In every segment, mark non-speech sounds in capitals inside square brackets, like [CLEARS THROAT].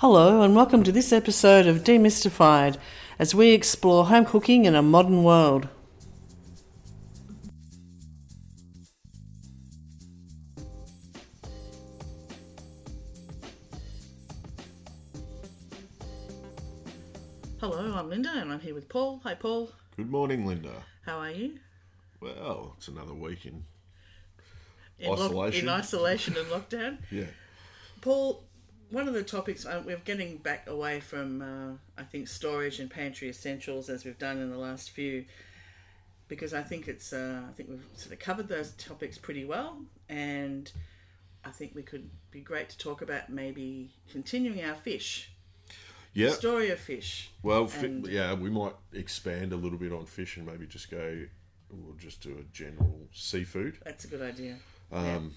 Hello, and welcome to this episode of Demystified as we explore home cooking in a modern world. Hello, I'm Linda, and I'm here with Paul. Hi, Paul. Good morning, Linda. How are you? Well, it's another week in In lock- Isolation. in isolation and lockdown. [LAUGHS] yeah. Paul, one of the topics uh, we're getting back away from, uh, I think, storage and pantry essentials as we've done in the last few, because I think it's, uh, I think we've sort of covered those topics pretty well, and I think we could be great to talk about maybe continuing our fish Yeah. story of fish. Well, fi- yeah, we might expand a little bit on fish and maybe just go. We'll just do a general seafood. That's a good idea. Um,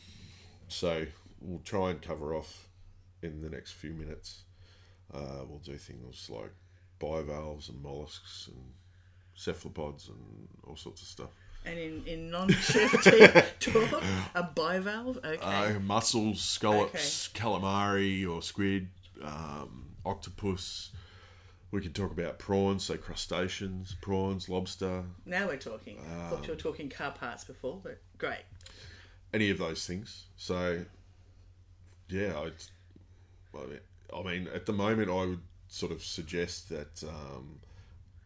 So we'll try and cover off in the next few minutes. Uh, we'll do things like bivalves and mollusks and cephalopods and all sorts of stuff. And in, in non-chef [LAUGHS] talk, a bivalve. Okay. Uh, mussels, scallops, calamari or squid, um, octopus. We can talk about prawns, so crustaceans, prawns, lobster, now we're talking. I Um, thought you were talking car parts before, but great. any of those things. So, yeah, I'd, I I mean, at the moment, I would sort of suggest that, um,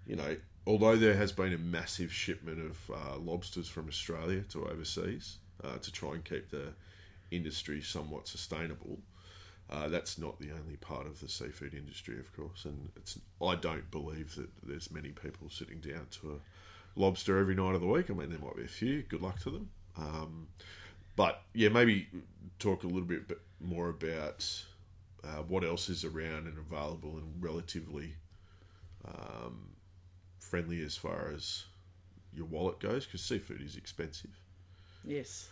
you know, although there has been a massive shipment of uh, lobsters from Australia to overseas uh, to try and keep the industry somewhat sustainable, uh, that's not the only part of the seafood industry, of course. And it's I don't believe that there's many people sitting down to a lobster every night of the week. I mean, there might be a few. Good luck to them. Um, but yeah, maybe talk a little bit bit more about uh, what else is around and available and relatively um, friendly as far as your wallet goes, because seafood is expensive. Yes.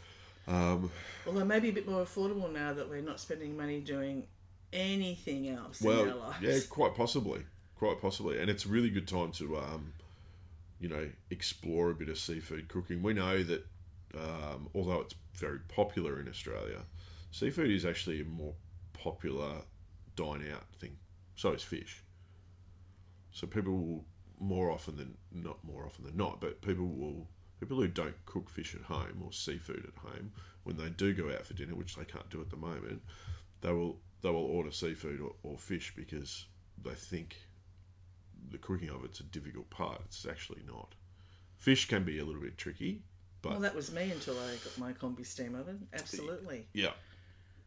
Um, Although maybe a bit more affordable now that we're not spending money doing anything else in our well, lives. yeah, quite possibly, quite possibly, and it's a really good time to, um, you know, explore a bit of seafood cooking. We know that um, although it's very popular in Australia, seafood is actually a more popular dine out thing. So is fish. So people will more often than not more often than not, but people will people who don't cook fish at home or seafood at home when they do go out for dinner, which they can't do at the moment, they will they will order seafood or, or fish because they think the cooking of it's a difficult part. It's actually not. Fish can be a little bit tricky, but Well, that was me until I got my combi steam oven. Absolutely. Yeah,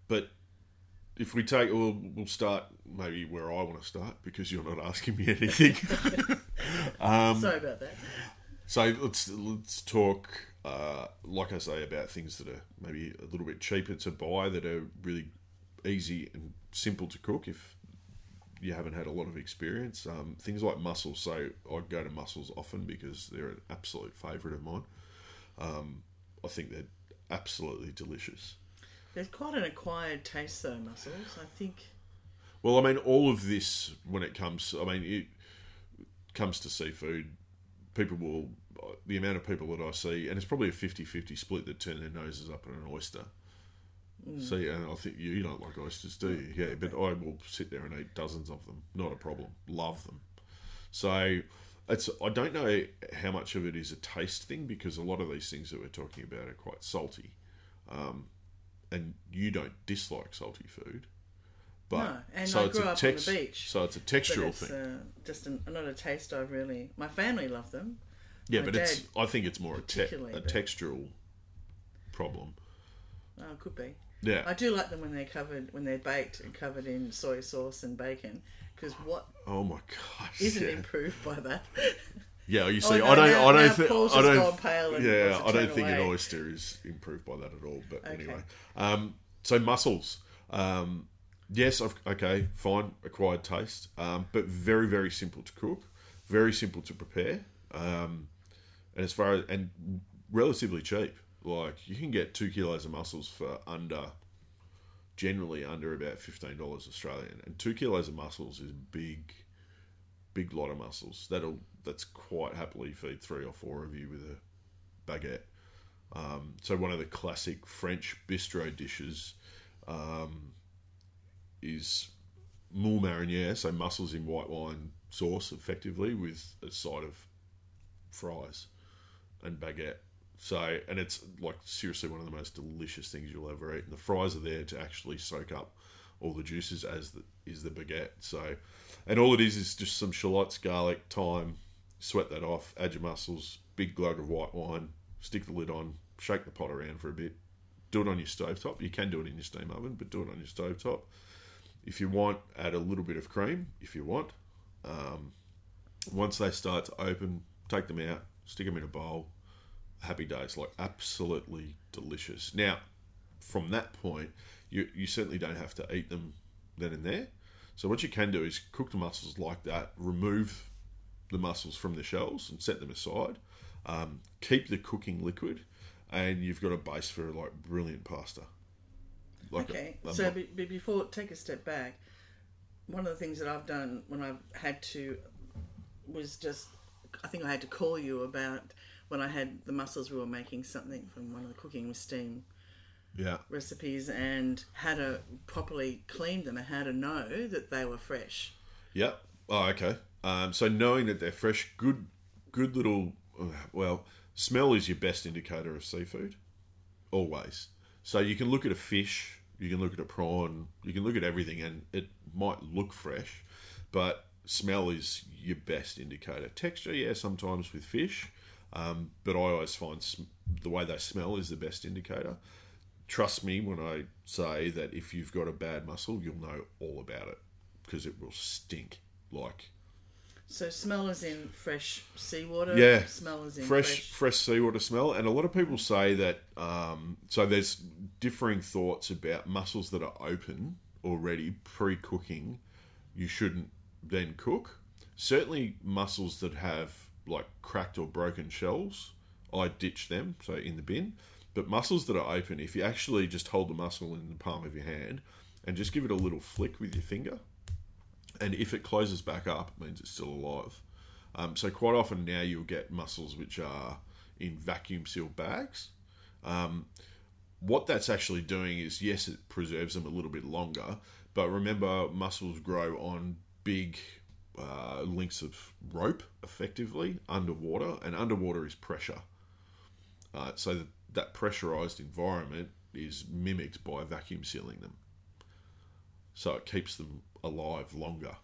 but if we take, we'll, we'll start maybe where I want to start because you're not asking me anything. [LAUGHS] um, Sorry about that. so let's let's talk, uh, like I say, about things that are maybe a little bit cheaper to buy that are really easy and simple to cook if you haven't had a lot of experience. Um, things like mussels. So I go to mussels often because they're an absolute favourite of mine. Um, I think they're absolutely delicious. There's quite an acquired taste, though, mussels. I think. Well, I mean, all of this when it comes, I mean, it comes to seafood, people will, the amount of people that I see, and it's probably a 50 50 split that turn their noses up at an oyster. See, and I think you, you don't like oysters, do you? Yeah, but I will sit there and eat dozens of them. Not a problem. Love them. So, it's I don't know how much of it is a taste thing because a lot of these things that we're talking about are quite salty, um, and you don't dislike salty food. But No, and so I it's grew a up on text, the beach, so it's a textural it's thing. uh, just an, not a taste I've really. My family love them. yeah, my but it's I think it's more a, te- a textural problem. Oh, it could be. Yeah, I do like them when they're covered, when they're baked and covered in soy sauce and bacon. Because what Oh my gosh! isn't yeah. improved by that? [LAUGHS] Yeah, you Oh, see, no, I don't, now- I don't think, I don't, gone pale and yeah, I don't think an oyster is improved by that at all. But Okay. anyway, um, so mussels, um, yes, I've, okay, fine, acquired taste, um, but very, very simple to cook, very simple to prepare, um, and as far as and relatively cheap. Like you can get two kilos of mussels for under, generally under about fifteen dollars Australian, and two kilos of mussels is big big lot of mussels. That'll that's quite happily feed three or four of you with a baguette. Um, so one of the classic French bistro dishes um, is moule mariniere, so mussels in white wine sauce, effectively with a side of fries and baguette. So, and it's like seriously one of the most delicious things you'll ever eat. And the fries are there to actually soak up all the juices, as the, is the baguette. So, and all it is is just some shallots, garlic, thyme. Sweat that off. Add your mussels. Big glug of white wine. Stick the lid on. Shake the pot around for a bit. Do it on your stovetop. You can do it in your steam oven, but do it on your stovetop. If you want, add a little bit of cream. If you want, um, once they start to open, take them out, stick them in a bowl. Happy days, like absolutely delicious. Now, from that point, you, you certainly don't have to eat them then and there. So what you can do is cook the mussels like that, remove the mussels from the shells and set them aside. Um, keep the cooking liquid, and you've got a base for like brilliant pasta. Like Okay, a- a so mo- be, be- before take a step back, one of the things that I've done when I've had to was just I think I had to call you about when I had the mussels we were making something from one of the cooking with steam yeah, recipes and how to properly clean them and how to know that they were fresh. yeah. Oh, okay. Um, so knowing that they're fresh, good, good little. uh, Well, smell is your best indicator of seafood, always. So you can look at a fish, you can look at a prawn, you can look at everything, and it might look fresh, but smell is your best indicator. Texture, yeah, sometimes with fish, um, but I always find sm- the way they smell is the best indicator. Trust me when I say that if you've got a bad mussel, you'll know all about it because it will stink like So smell is in fresh seawater. Yeah. Smell is in fresh, fresh. fresh seawater smell. And a lot of people say that. Um, so there's differing thoughts about mussels that are open already pre-cooking. You shouldn't then cook. Certainly, mussels that have like cracked or broken shells, I ditch them. So in the bin. But mussels that are open, if you actually just hold the mussel in the palm of your hand and just give it a little flick with your finger, and if it closes back up, it means it's still alive. Um, so quite often now you'll get mussels which are in vacuum sealed bags. Um, what that's actually doing is yes, it preserves them a little bit longer, but remember mussels grow on big uh, links of rope, effectively underwater, and underwater is pressure. Uh, so that, that pressurized environment is mimicked by vacuum sealing them. So it keeps them alive longer,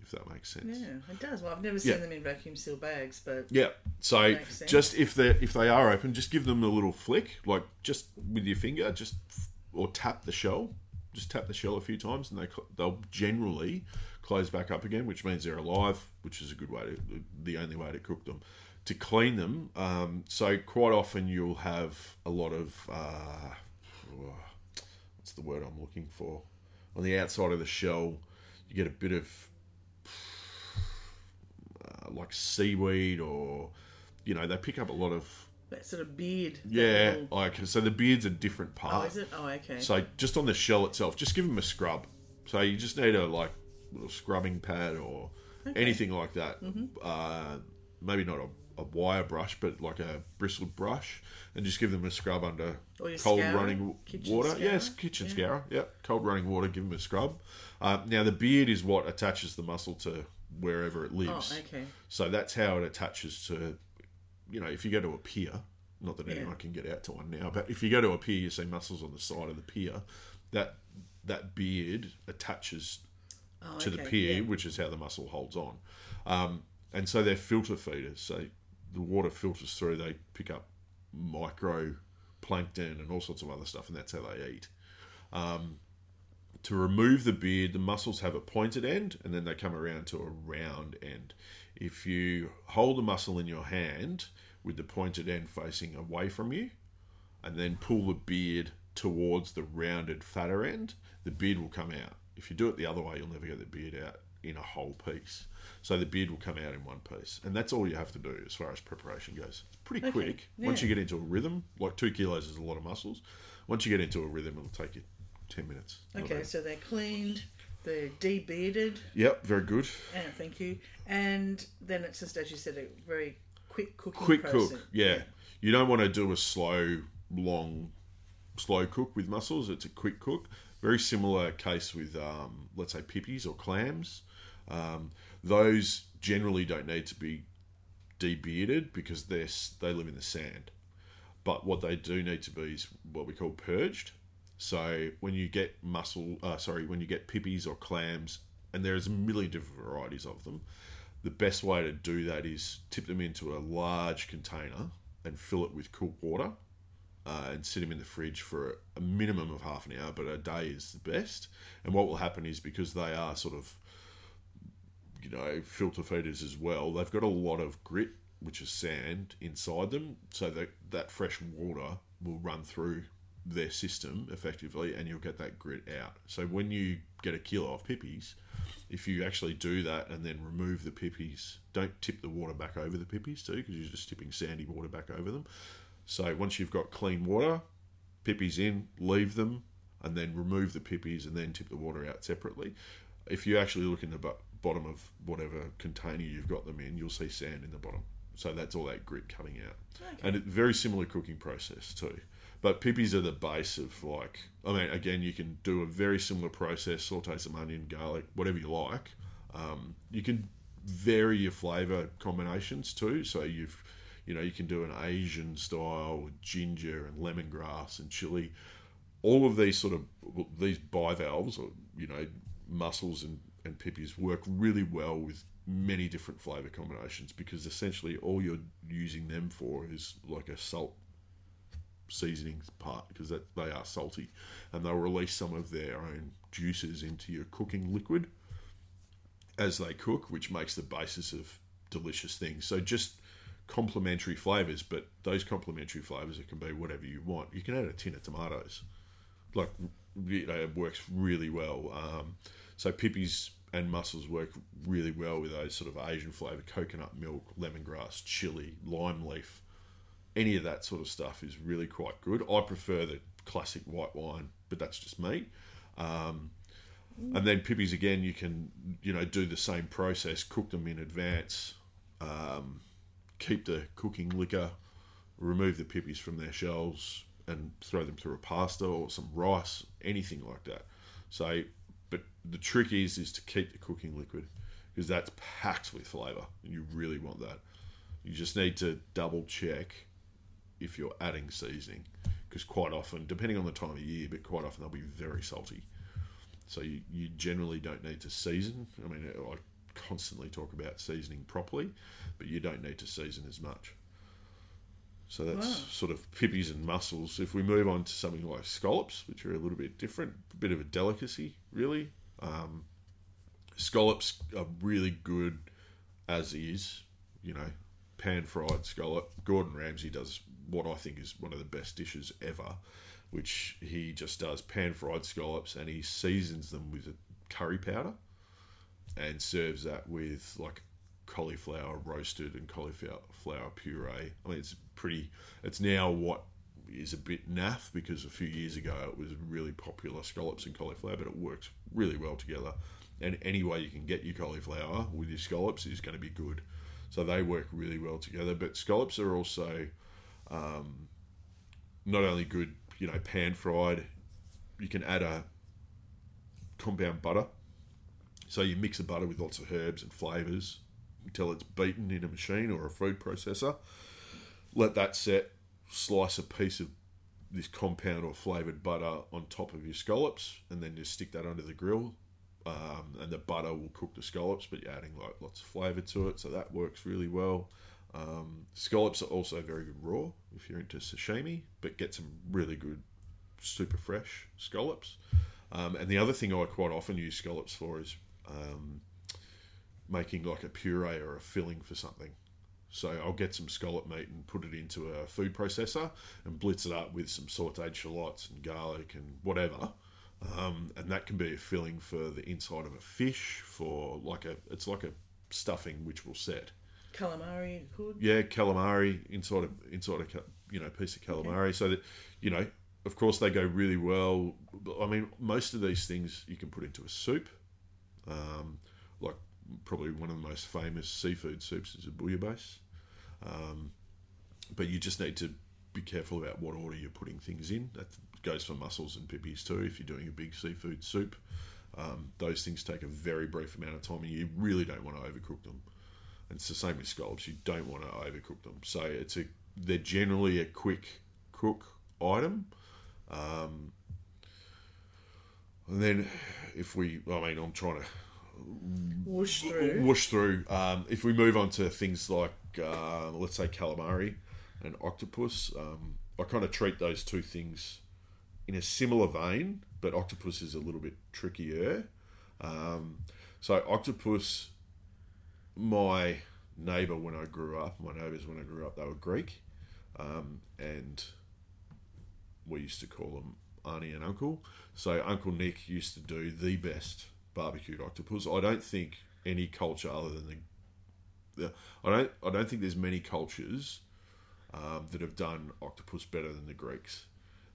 if that makes sense. Yeah, it does. Well, I've never seen Yeah. them in vacuum seal bags, but Yeah. So Makes sense. just if they if they are open, just give them a little flick, like just with your finger, just or tap the shell. Just tap the shell a few times, and they cl- they'll generally close back up again, which means they're alive, which is a good way to the only way to cook them. To clean them, um, so quite often you'll have a lot of uh, what's the word I'm looking for on the outside of the shell. You get a bit of uh, like seaweed or you know they pick up a lot of that sort of beard. yeah little- like so the beard's a different part. Oh, is it? Oh, okay. so just on the shell itself just give them a scrub so you just need a like little scrubbing pad or anything like that Mm-hmm. uh, maybe not a, a wire brush but like a bristled brush and just give them a scrub under cold running water yes kitchen yeah. scourer yeah cold running water give them a scrub uh, now the beard is what attaches the mussel to wherever it oh, lives okay. so that's how it attaches to, you know, if you go to a pier, not that Yeah. anyone can get out to one now, but if you go to a pier, you see mussels on the side of the pier. That that beard attaches Oh, to the pier, yeah. which is how the mussel holds on. Um, and so they're filter feeders. So the water filters through. They pick up micro plankton and all sorts of other stuff, and that's how they eat. Um, to remove the beard, the mussels have a pointed end and then they come around to a round end. If you hold the mussel in your hand with the pointed end facing away from you and then pull the beard towards the rounded fatter end, the beard will come out. If you do it the other way, you'll never get the beard out in a whole piece. So the beard will come out in one piece. And that's all you have to do as far as preparation goes. It's pretty Okay, quick. Once you get into a rhythm, like two kilos is a lot of mussels. Once you get into a rhythm, it'll take you 10 minutes. Okay, so they're cleaned, they're debearded. Yep, very good. Yeah, thank you. And then it's just, as you said, a very quick cooking Quick process. cook, yeah. You don't want to do a slow, long, slow cook with mussels. It's a quick cook. Very similar case with, um, let's say, pippies or clams. Um, those generally don't need to be debearded because they're they live in the sand. But what they do need to be is what we call purged. So when you get mussel, uh, sorry, when you get pippies or clams, and there's a million different varieties of them, the best way to do that is tip them into a large container and fill it with cool water uh, and sit them in the fridge for a minimum of half an hour, but a day is the best. And what will happen is because they are sort of, you know, filter feeders as well, they've got a lot of grit, which is sand, inside them, so that that fresh water will run through their system effectively, and you'll get that grit out. So when you get a kilo of pippies, if you actually do that and then remove the pippies, don't tip the water back over the pippies too, because you're just tipping sandy water back over them. So once you've got clean water, pippies in, leave them, and then remove the pippies and then tip the water out separately. If you actually look in the bottom of whatever container you've got them in, you'll see sand in the bottom. So that's all that grit coming out. Okay. And it's very similar cooking process too. But pippies are the base of like, I mean, again, you can do a very similar process, saute some onion, garlic, whatever you like. Um, you can vary your flavour combinations too. So you've, you know, you can do an Asian style with ginger and lemongrass and chili. All of these sort of these bivalves or you know mussels and and pippies work really well with many different flavour combinations because essentially all you're using them for is like a salt seasoning part because that they are salty. And they'll release some of their own juices into your cooking liquid as they cook which makes the basis of delicious things. So just complementary flavors but those complementary flavors it can be whatever you want. You can add a tin of tomatoes. Like you know, it works really well. Um, so pippies and mussels work really well with those sort of Asian flavour, coconut milk, lemongrass, chili, lime leaf. Any of that sort of stuff is really quite good. I prefer the classic white wine, but that's just me. Um, and then pippies again, you can you know do the same process, cook them in advance, um, keep the cooking liquor, remove the pippies from their shells, and throw them through a pasta or some rice, anything like that. So but the trick is is to keep the cooking liquid because that's packed with flavour and you really want that. You just need to double check if you're adding seasoning because quite often, depending on the time of year, but quite often they'll be very salty. So you, you generally don't need to season. I mean, I constantly talk about seasoning properly, but you don't need to season as much. So that's Wow. sort of pippies and mussels. If we move on to something like scallops, which are a little bit different, a bit of a delicacy, really. Um, scallops are really good as is, you know, pan fried scallop. Gordon Ramsay does what I think is one of the best dishes ever, which he just does pan fried scallops and he seasons them with a curry powder and serves that with like cauliflower roasted and cauliflower puree. I mean, it's pretty. It's now what is a bit naff because a few years ago it was really popular scallops and cauliflower, but it works really well together. And any way you can get your cauliflower with your scallops is going to be good. So they work really well together. But scallops are also um, not only good, you know, pan fried. You can add a compound butter. So you mix the butter with lots of herbs and flavors until it's beaten in a machine or a food processor. Let that set. Slice a piece of this compound or flavored butter on top of your scallops, and then just stick that under the grill. Um, and the butter will cook the scallops, but you're adding like lots of flavour to it, so that works really well. Um, scallops are also very good raw if you're into sashimi, but get some really good, super fresh scallops. Um, and the other thing I quite often use scallops for is um, making like a puree or a filling for something. So I'll get some scallop meat and put it into a food processor and blitz it up with some sautéed shallots and garlic and whatever. Um, and that can be a filling for the inside of a fish for like a it's like a stuffing which will set. Calamari could. Yeah, calamari inside of inside a you know piece of calamari. So that you know, of course, they go really well. I mean, most of these things you can put into a soup. Um, like probably one of the most famous seafood soups is a bouillabaisse. Um, but you just need to be careful about what order you're putting things in. That goes for mussels and pippies too. If you're doing a big seafood soup, um, those things take a very brief amount of time, and you really don't want to overcook them. And it's the same with scallops; you don't want to overcook them. So it's a they're generally a quick cook item. Um, and then if we, I mean, I'm trying to Whoosh through. whoosh through. Um, if we move on to things like, uh, let's say, calamari and octopus, um, I kind of treat those two things in a similar vein, but octopus is a little bit trickier. Um, so, octopus, my neighbour when I grew up, my neighbours when I grew up, they were Greek, um, and we used to call them Auntie and Uncle. So, Uncle Nick used to do the best barbecued octopus. I don't think any culture other than the, I don't I don't think there's many cultures um, that have done octopus better than the Greeks.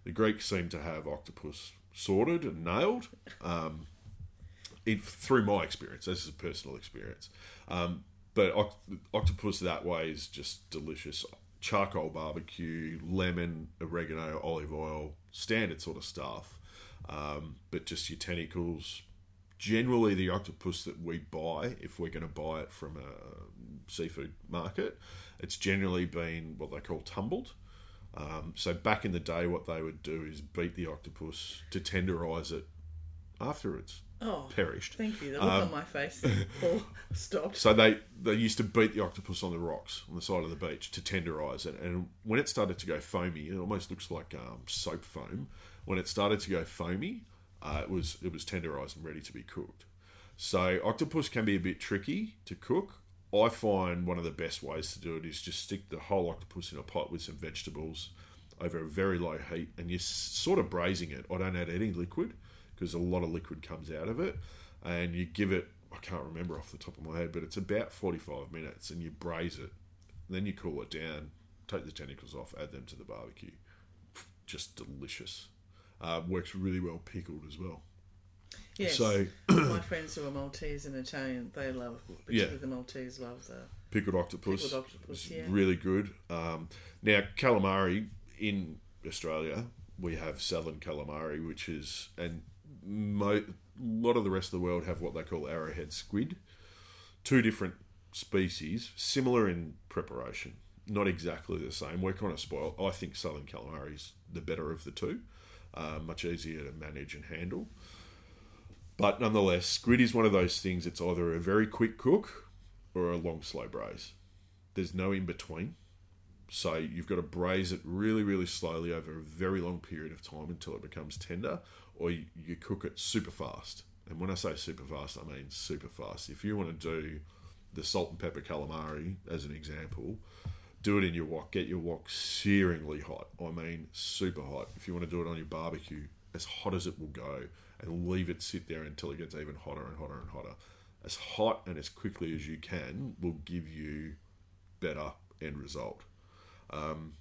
The Greeks seem to have octopus sorted and nailed. Um, it, through my experience, this is a personal experience. Um, but oct- octopus that way is just delicious. Charcoal barbecue, lemon, oregano, olive oil, standard sort of stuff. Um, but just your tentacles. Generally, the octopus that we buy, if we're going to buy it from a seafood market, it's generally been what they call tumbled. Um, so back in the day, what they would do is beat the octopus to tenderize it after it's Oh, perished. thank you. The look Um, on my face [LAUGHS] all stopped. So they they used to beat the octopus on the rocks on the side of the beach to tenderize it, and when it started to go foamy, it almost looks like um, soap foam. When it started to go foamy, uh, it was it was tenderized and ready to be cooked. So octopus can be a bit tricky to cook. I find one of the best ways to do it is just stick the whole octopus in a pot with some vegetables over a very low heat, and you're sort of braising it. I don't add any liquid because a lot of liquid comes out of it, and you give it. I can't remember off the top of my head, but it's about 45 minutes, and you braise it. Then you cool it down, take the tentacles off, add them to the barbecue. Just delicious. Uh, works really well pickled as well. Yes. So my [CLEARS THROAT] friends who are Maltese and Italian, they love, particularly the Maltese love the. pickled octopus, Pickled octopus, yeah. really good. Um, now calamari in Australia, we have southern calamari, which is and mo- a lot of the rest of the world have what they call arrowhead squid. Two different species, similar in preparation, not exactly the same. We're kind of spoiled. I think southern calamari is the better of the two, uh, much easier to manage and handle. But nonetheless, squid is one of those things. It's either a very quick cook or a long slow braise. There's no in between. So you've got to braise it really, really slowly over a very long period of time until it becomes tender, or you, you cook it super fast. And when I say super fast, I mean super fast. If you want to do the salt and pepper calamari as an example, do it in your wok. Get your wok searingly hot. I mean super hot. If you want to do it on your barbecue, as hot as it will go, and leave it sit there until it gets even hotter and hotter and hotter. As hot and as quickly as you can will give you better end result. Um,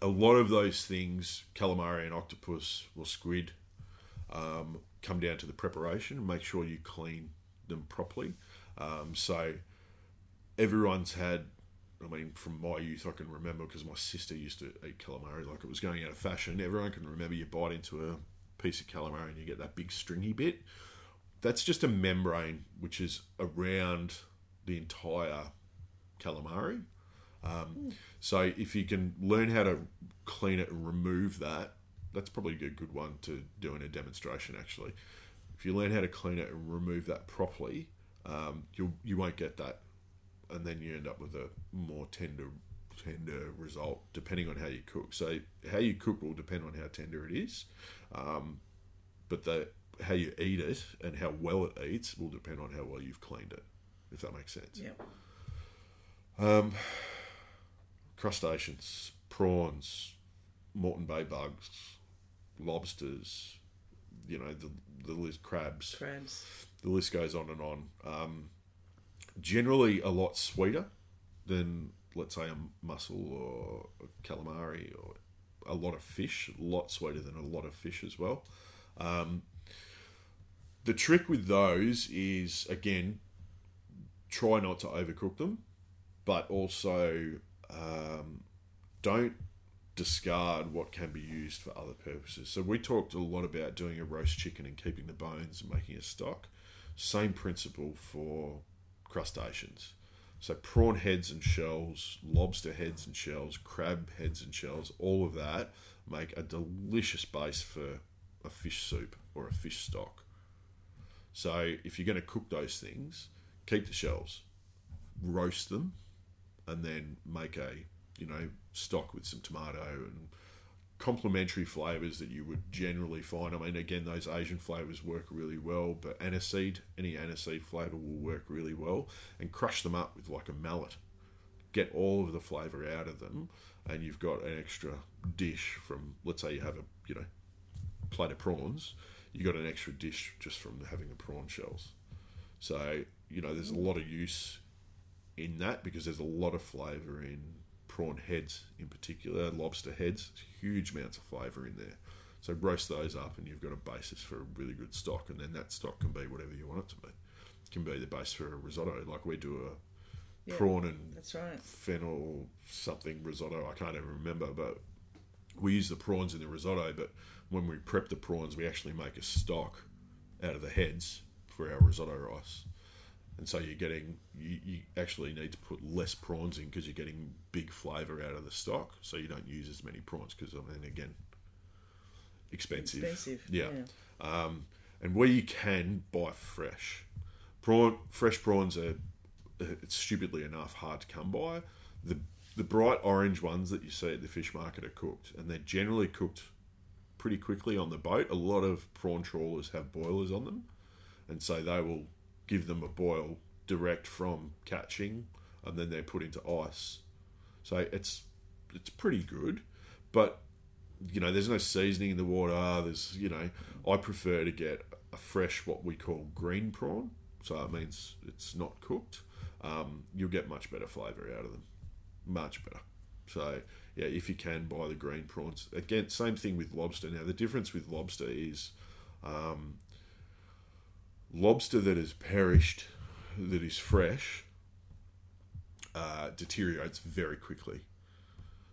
a lot of those things, calamari and octopus or squid, um, come down to the preparation. Make sure you clean them properly. Um, so everyone's had. I mean, from my youth, I can remember because my sister used to eat calamari like it was going out of fashion. Everyone can remember you bite into a piece of calamari and you get that big stringy bit. That's just a membrane which is around the entire calamari. Um, so if you can learn how to clean it and remove that, that's probably a good one to do in a demonstration. Actually, if you learn how to clean it and remove that properly, um, you you won't get that, and then you end up with a more tender tender result depending on how you cook. So how you cook will depend on how tender it is, um, but the how you eat it and how well it eats will depend on how well you've cleaned it. If that makes sense. Yeah. Um, crustaceans, prawns, Moreton Bay bugs, lobsters, you know, the, the list, crabs, Crabs. the list goes on and on. Um, generally a lot sweeter than, let's say, a mussel or a calamari or a lot of fish, a lot sweeter than a lot of fish as well. Um, the trick with those is, again, try not to overcook them, but also um, don't discard what can be used for other purposes. So we talked a lot about doing a roast chicken and keeping the bones and making a stock. Same principle for crustaceans. So prawn heads and shells, lobster heads and shells, crab heads and shells, all of that make a delicious base for a fish soup or a fish stock. So if you're going to cook those things, keep the shells, roast them, and then make a you know stock with some tomato and complementary flavors that you would generally find. I mean, again, those Asian flavors work really well, but aniseed, any aniseed flavor will work really well, and crush them up with like a mallet. Get all of the flavor out of them, and you've got an extra dish from, let's say, you have a you know plate of prawns, you got an extra dish just from having the prawn shells. So you know, there's a lot of use in that because there's a lot of flavour in prawn heads in particular, lobster heads, huge amounts of flavour in there. So roast those up, and you've got a basis for a really good stock, and then that stock can be whatever you want it to be. It can be the base for a risotto, like we do a Yeah, prawn and That's right. fennel something risotto. I can't even remember, but we use the prawns in the risotto. But when we prep the prawns, we actually make a stock out of the heads for our risotto rice. And so you're getting, you, you actually need to put less prawns in because you're getting big flavour out of the stock. So you don't use as many prawns because, I mean, again, expensive. Expensive. Yeah. Um, and where you can buy fresh prawn, fresh prawns are uh, it's stupidly enough hard to come by. The the bright orange ones that you see at the fish market are cooked, and they're generally cooked pretty quickly on the boat. A lot of prawn trawlers have boilers on them, and so they will give them a boil direct from catching, and then they're put into ice. So it's it's pretty good, but you know, there's no seasoning in the water. There's, you know, I prefer to get a fresh, what we call green prawn. So it means it's not cooked. Um, you'll get much better flavour out of them. Much better. So, yeah, if you can buy the green prawns. Again, same thing with lobster. Now, the difference with lobster is um, lobster that is perished, that is fresh, uh, deteriorates very quickly.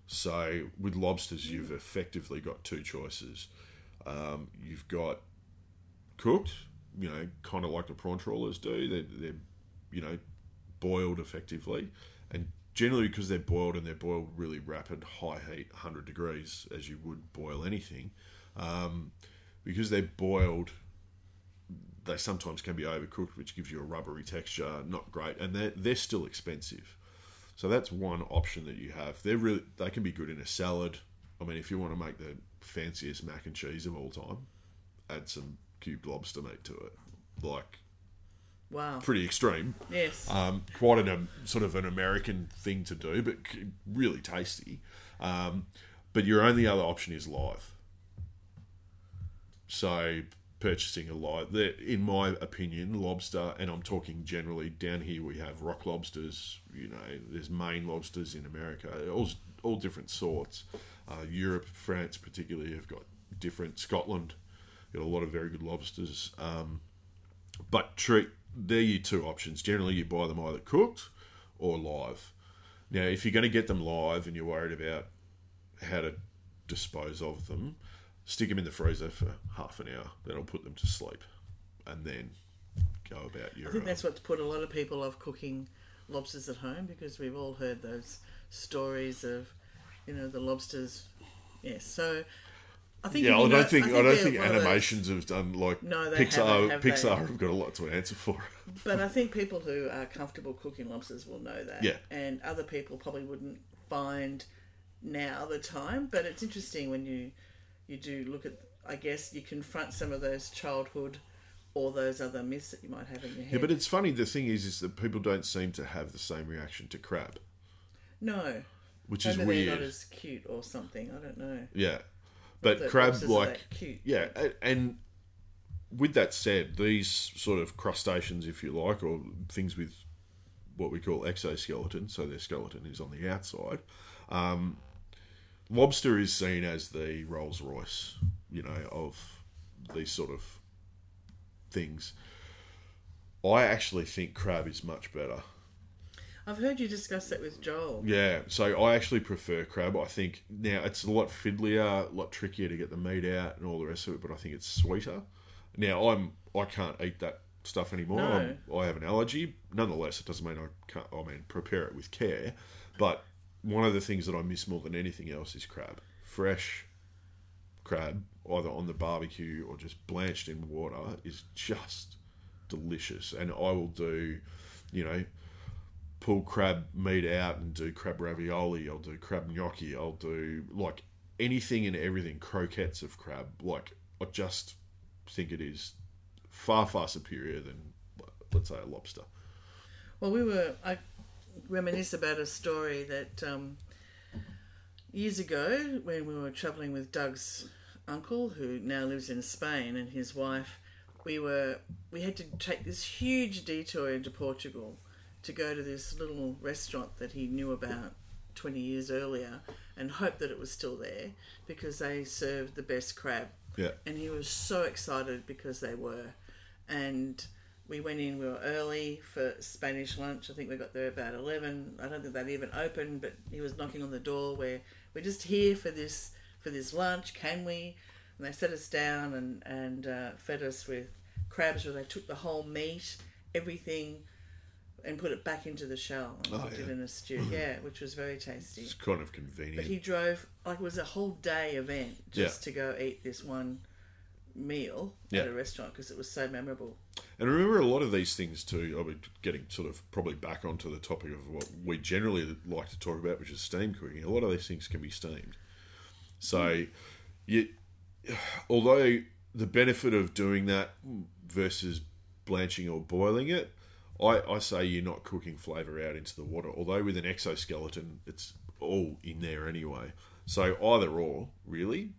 So with lobsters, you've effectively got two choices. Um, you've got cooked, you know, kind of like the prawn trawlers do. They're, they're, you know, boiled effectively, and generally because they're boiled and they're boiled really rapid, high heat, 100 degrees, as you would boil anything. Um, because they're boiled, they sometimes can be overcooked, which gives you a rubbery texture, not great, and they're they're still expensive. So that's one option that you have. They're really they can be good in a salad. I mean, if you want to make the fanciest mac and cheese of all time, add some cubed lobster meat to it. Like Wow. pretty extreme. Yes. Um, quite an um, sort of an American thing to do, but really tasty. Um, but your only other option is live. So purchasing a there, in my opinion, lobster, and I'm talking generally down here we have rock lobsters. You know, there's Maine lobsters in America, all all different sorts. Uh, Europe, France particularly have got different. Scotland got a lot of very good lobsters. Um, but treat they're your two options. Generally, you buy them either cooked or live. Now, if you're going to get them live and you're worried about how to dispose of them, stick them in the freezer for half an hour. That'll put them to sleep, and then go about your. I think that's um, what's put a lot of people off cooking lobsters at home because we've all heard those stories of, you know, the lobsters. Yes, so I think. yeah, I don't know- think I, don't think one those- animations have done like No, they Pixar. haven't, they? Pixar have got a lot to answer for. But I [LAUGHS] think people who are comfortable cooking lobsters will know that. Yeah. And other people probably wouldn't find now the time. But it's interesting when you you do look at. I guess you confront some of those childhood or those other myths that you might have in your head. Yeah, but it's funny. The thing is, is that people don't seem to have the same reaction to crab, no, which is maybe they're weird. not as cute or something. I don't know. Yeah, but that crab like cute. yeah, and with that said, these sort of crustaceans, if you like, or things with what we call exoskeleton, so their skeleton is on the outside. Um, lobster is seen as the Rolls Royce, you know, of these sort of things. I actually think crab is much better. I've heard you discuss that with Joel. Yeah, so I actually prefer crab. I think now it's a lot fiddlier, a lot trickier to get the meat out and all the rest of it, but I think it's sweeter. Now I'm I can't eat that stuff anymore. No. I have an allergy. Nonetheless, it doesn't mean I can't. I mean, prepare it with care. But one of the things that I miss more than anything else is crab. Fresh crab, either on the barbecue or just blanched in water, is just delicious. And I will do, you know, pull crab meat out and do crab ravioli. I'll do crab gnocchi. I'll do like anything and everything. Croquettes of crab. Like I just think it is far far superior than let's say a lobster. Well, we were. I reminisce about a story that um, years ago when we were travelling with Doug's uncle, who now lives in Spain, and his wife. We were. We had to take this huge detour into Portugal to go to this little restaurant that he knew about 20 years earlier and hoped that it was still there because they served the best crab Yeah. and he was so excited because they were. And we went in, we were early for Spanish lunch. I think we got there about 11. I don't think they'd even opened, but he was knocking on the door where we're just here for this for this lunch, can we? And they set us down and, and uh, fed us with crabs where they took the whole meat, everything, and put it back into the shell and Oh, cooked it in a stew. Yeah, which was very tasty. It's kind of convenient. But he drove like it was a whole day event just Yeah. to go eat this one meal Yeah. at a restaurant because it was so memorable. And remember, a lot of these things too. I'll be getting sort of probably back onto the topic of what we generally like to talk about, which is steam cooking. A lot of these things can be steamed. So, you, although the benefit of doing that versus blanching or boiling it, I, I say you're not cooking flavour out into the water. Although with an exoskeleton, it's all in there anyway. So either or, really,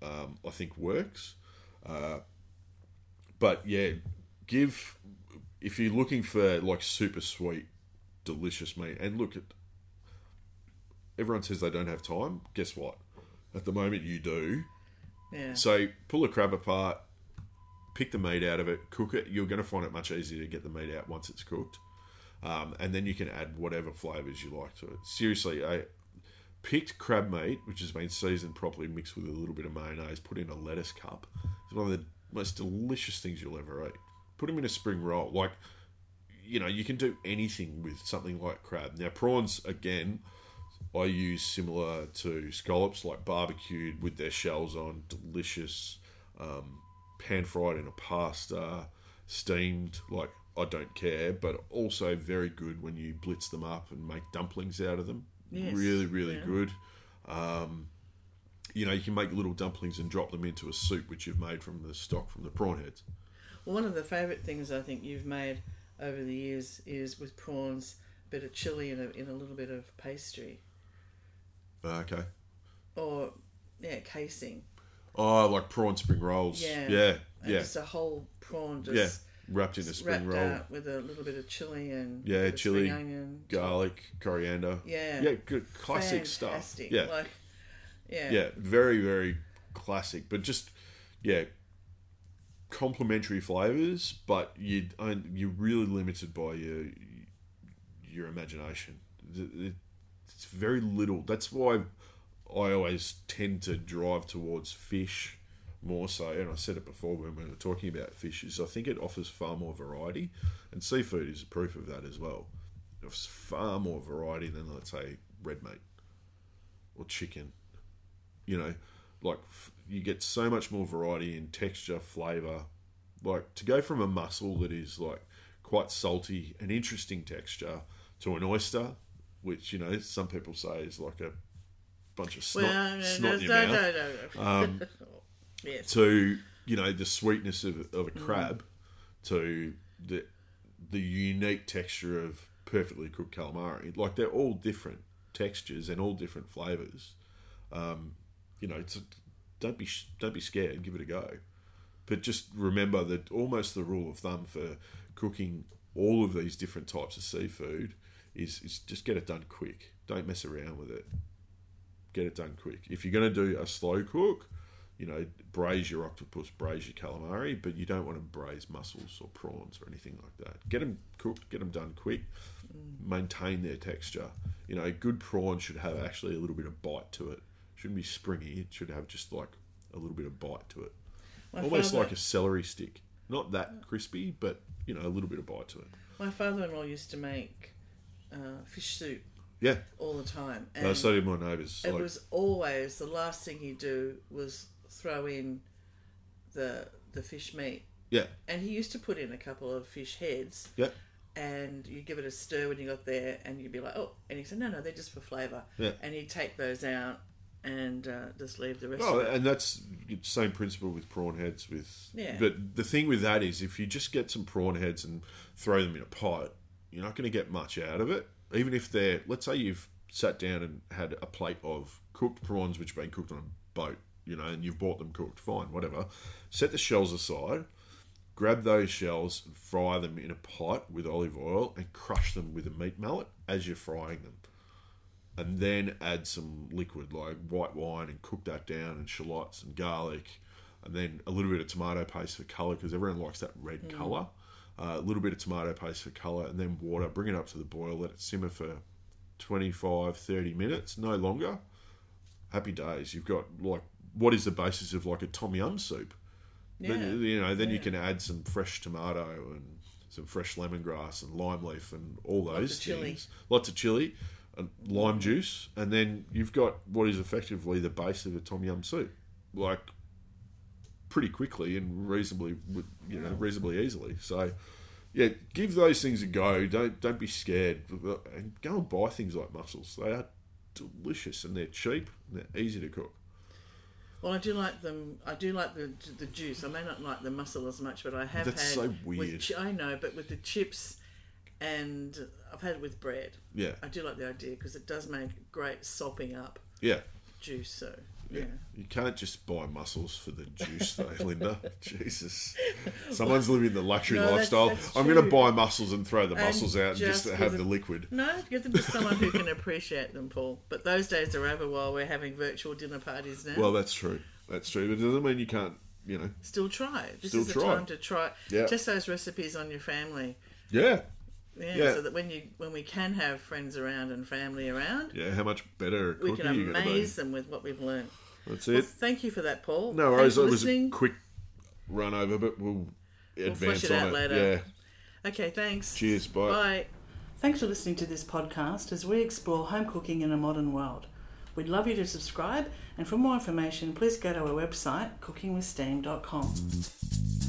um, I think works. Uh, but yeah, give if you're looking for like super sweet, delicious meat, and look at everyone says they don't have time. Guess what? At the moment, you do. Yeah. So pull a crab apart, pick the meat out of it, cook it. You're going to find it much easier to get the meat out once it's cooked, um, and then you can add whatever flavors you like to it. Seriously, I picked crab meat, which has been seasoned properly, mixed with a little bit of mayonnaise, put in a lettuce cup. It's one of the most delicious things you'll ever eat. Put them in a spring roll, like you know, you can do anything with something like crab. Now prawns again. I use similar to scallops, like barbecued with their shells on, delicious, um, pan fried in a pasta, steamed. Like I don't care, but also very good when you blitz them up and make dumplings out of them. Yes, Really, really yeah. good. Um, you know, you can make little dumplings and drop them into a soup which you've made from the stock from the prawn heads. One of the favourite things I think you've made over the years is with prawns, a bit of chili and a, in a little bit of pastry Uh, okay. or yeah, casing. Oh, like prawn spring rolls. Yeah. Yeah. And Yeah. Just a whole prawn just Yeah. Wrapped in a spring roll. with a little bit of chili and Yeah, chili, onion, garlic, coriander. Yeah. Yeah, good classic Fantastic. stuff. Yeah. Like, yeah. yeah, very very classic, but just yeah, complementary flavors, but you you're really limited by your your imagination. It's very little. That's why I always tend to drive towards fish more so, and I said it before when we were talking about fish, is I think it offers far more variety, and seafood is a proof of that as well. It offers far more variety than, let's say, red meat or chicken. You know, like you get so much more variety in texture, flavour. Like to go from a mussel that is like quite salty and interesting texture to an oyster, which you know some people say is like a bunch of snot, Well, no, snot no, in no, your mouth no, no, no. um, [LAUGHS] yes. to you know the sweetness of, of a Mm. crab to the the unique texture of perfectly cooked calamari like they're all different textures and all different flavors um, you know it's don't be don't be scared give it a go but just remember that almost the rule of thumb for cooking all of these different types of seafood is, is just get it done quick don't mess around with it get it done quick if you're going to do a slow cook you know, braise your octopus, braise your calamari, but you don't want to braise mussels or prawns or anything like that. Get them cooked, get them done quick. Mm. maintain their texture. You know, a good prawn should have actually a little bit of bite to it. Shouldn't be springy. It should have just like a little bit of bite to it, My almost father- like a celery stick. Not that crispy, but you know, a little bit of bite to it. My father-in-law used to make uh, fish soup Yeah, all the time, and uh, so did my neighbours. it Like, was always the last thing he'd do was throw in the the fish meat, yeah, and he used to put in a couple of fish heads, yeah, and you give it a stir when you got there, and you'd be like, oh, and he said, no, no, they're just for flavour, Yeah. and he'd take those out and uh, just leave the rest Oh, of it. and that's the same principle with prawn heads. With Yeah. but the thing with that is, if you just get some prawn heads and throw them in a pot, you're not going to get much out of it. Even if they're, let's say you've sat down and had a plate of cooked prawns which have been cooked on a boat, you know, and you've bought them cooked, fine, whatever. Set the shells aside. Grab those shells and fry them in a pot with olive oil and crush them with a meat mallet as you're frying them and then add some liquid like white wine and cook that down and shallots and garlic and then a little bit of tomato paste for colour because everyone likes that red colour. Uh, a little bit of tomato paste for colour and then water. Bring it up to the boil. Let it simmer for 25 30 minutes no longer. Happy days. You've got like what is the basis of like a tom yum soup? Yeah. then you know then you can add some fresh tomato and some fresh lemongrass and lime leaf and all those of chilli. things. Lots of chili lime juice and then you've got what is effectively the base of a tom yum soup like pretty quickly and reasonably you know reasonably easily so yeah give those things a go don't don't be scared and go and buy things like mussels they are delicious and they're cheap and they're easy to cook Well, I do like them. I do like the the juice. I may not like the mussel as much, but I have That's had. so weird. chi- I know, but with the chips, and I've had it with bread. yeah I do like the idea because it does make great sopping up yeah juice. So yeah. Yeah. You can't just buy mussels for the juice, though, [LAUGHS] Linda. Jesus. Someone's living the luxury No, that's- lifestyle. that's I'm going to true. buy mussels and throw the And mussels out and just, just have the liquid. No, give them to someone who can appreciate them, Paul. But those days are over while we're having virtual dinner parties now. Well, that's true. That's true. But it doesn't mean you can't, you know. Still try. This Still is the try. time to try. Yeah. Test those recipes on your family. Yeah. Yeah, Yeah. So that when you when we can have friends around and family around, Yeah. How much better we cookie can you going be? amaze them with what we've learned. That's Well, it. thank you for that, Paul. No worries. Thanks It was a quick run over, but we'll advance flesh it on out it. later. Yeah. Okay, thanks. Cheers. Bye. Bye. Thanks for listening to this podcast as we explore home cooking in a modern world. We'd love you to subscribe, and for more information, please go to our website, cookingwithsteam.com.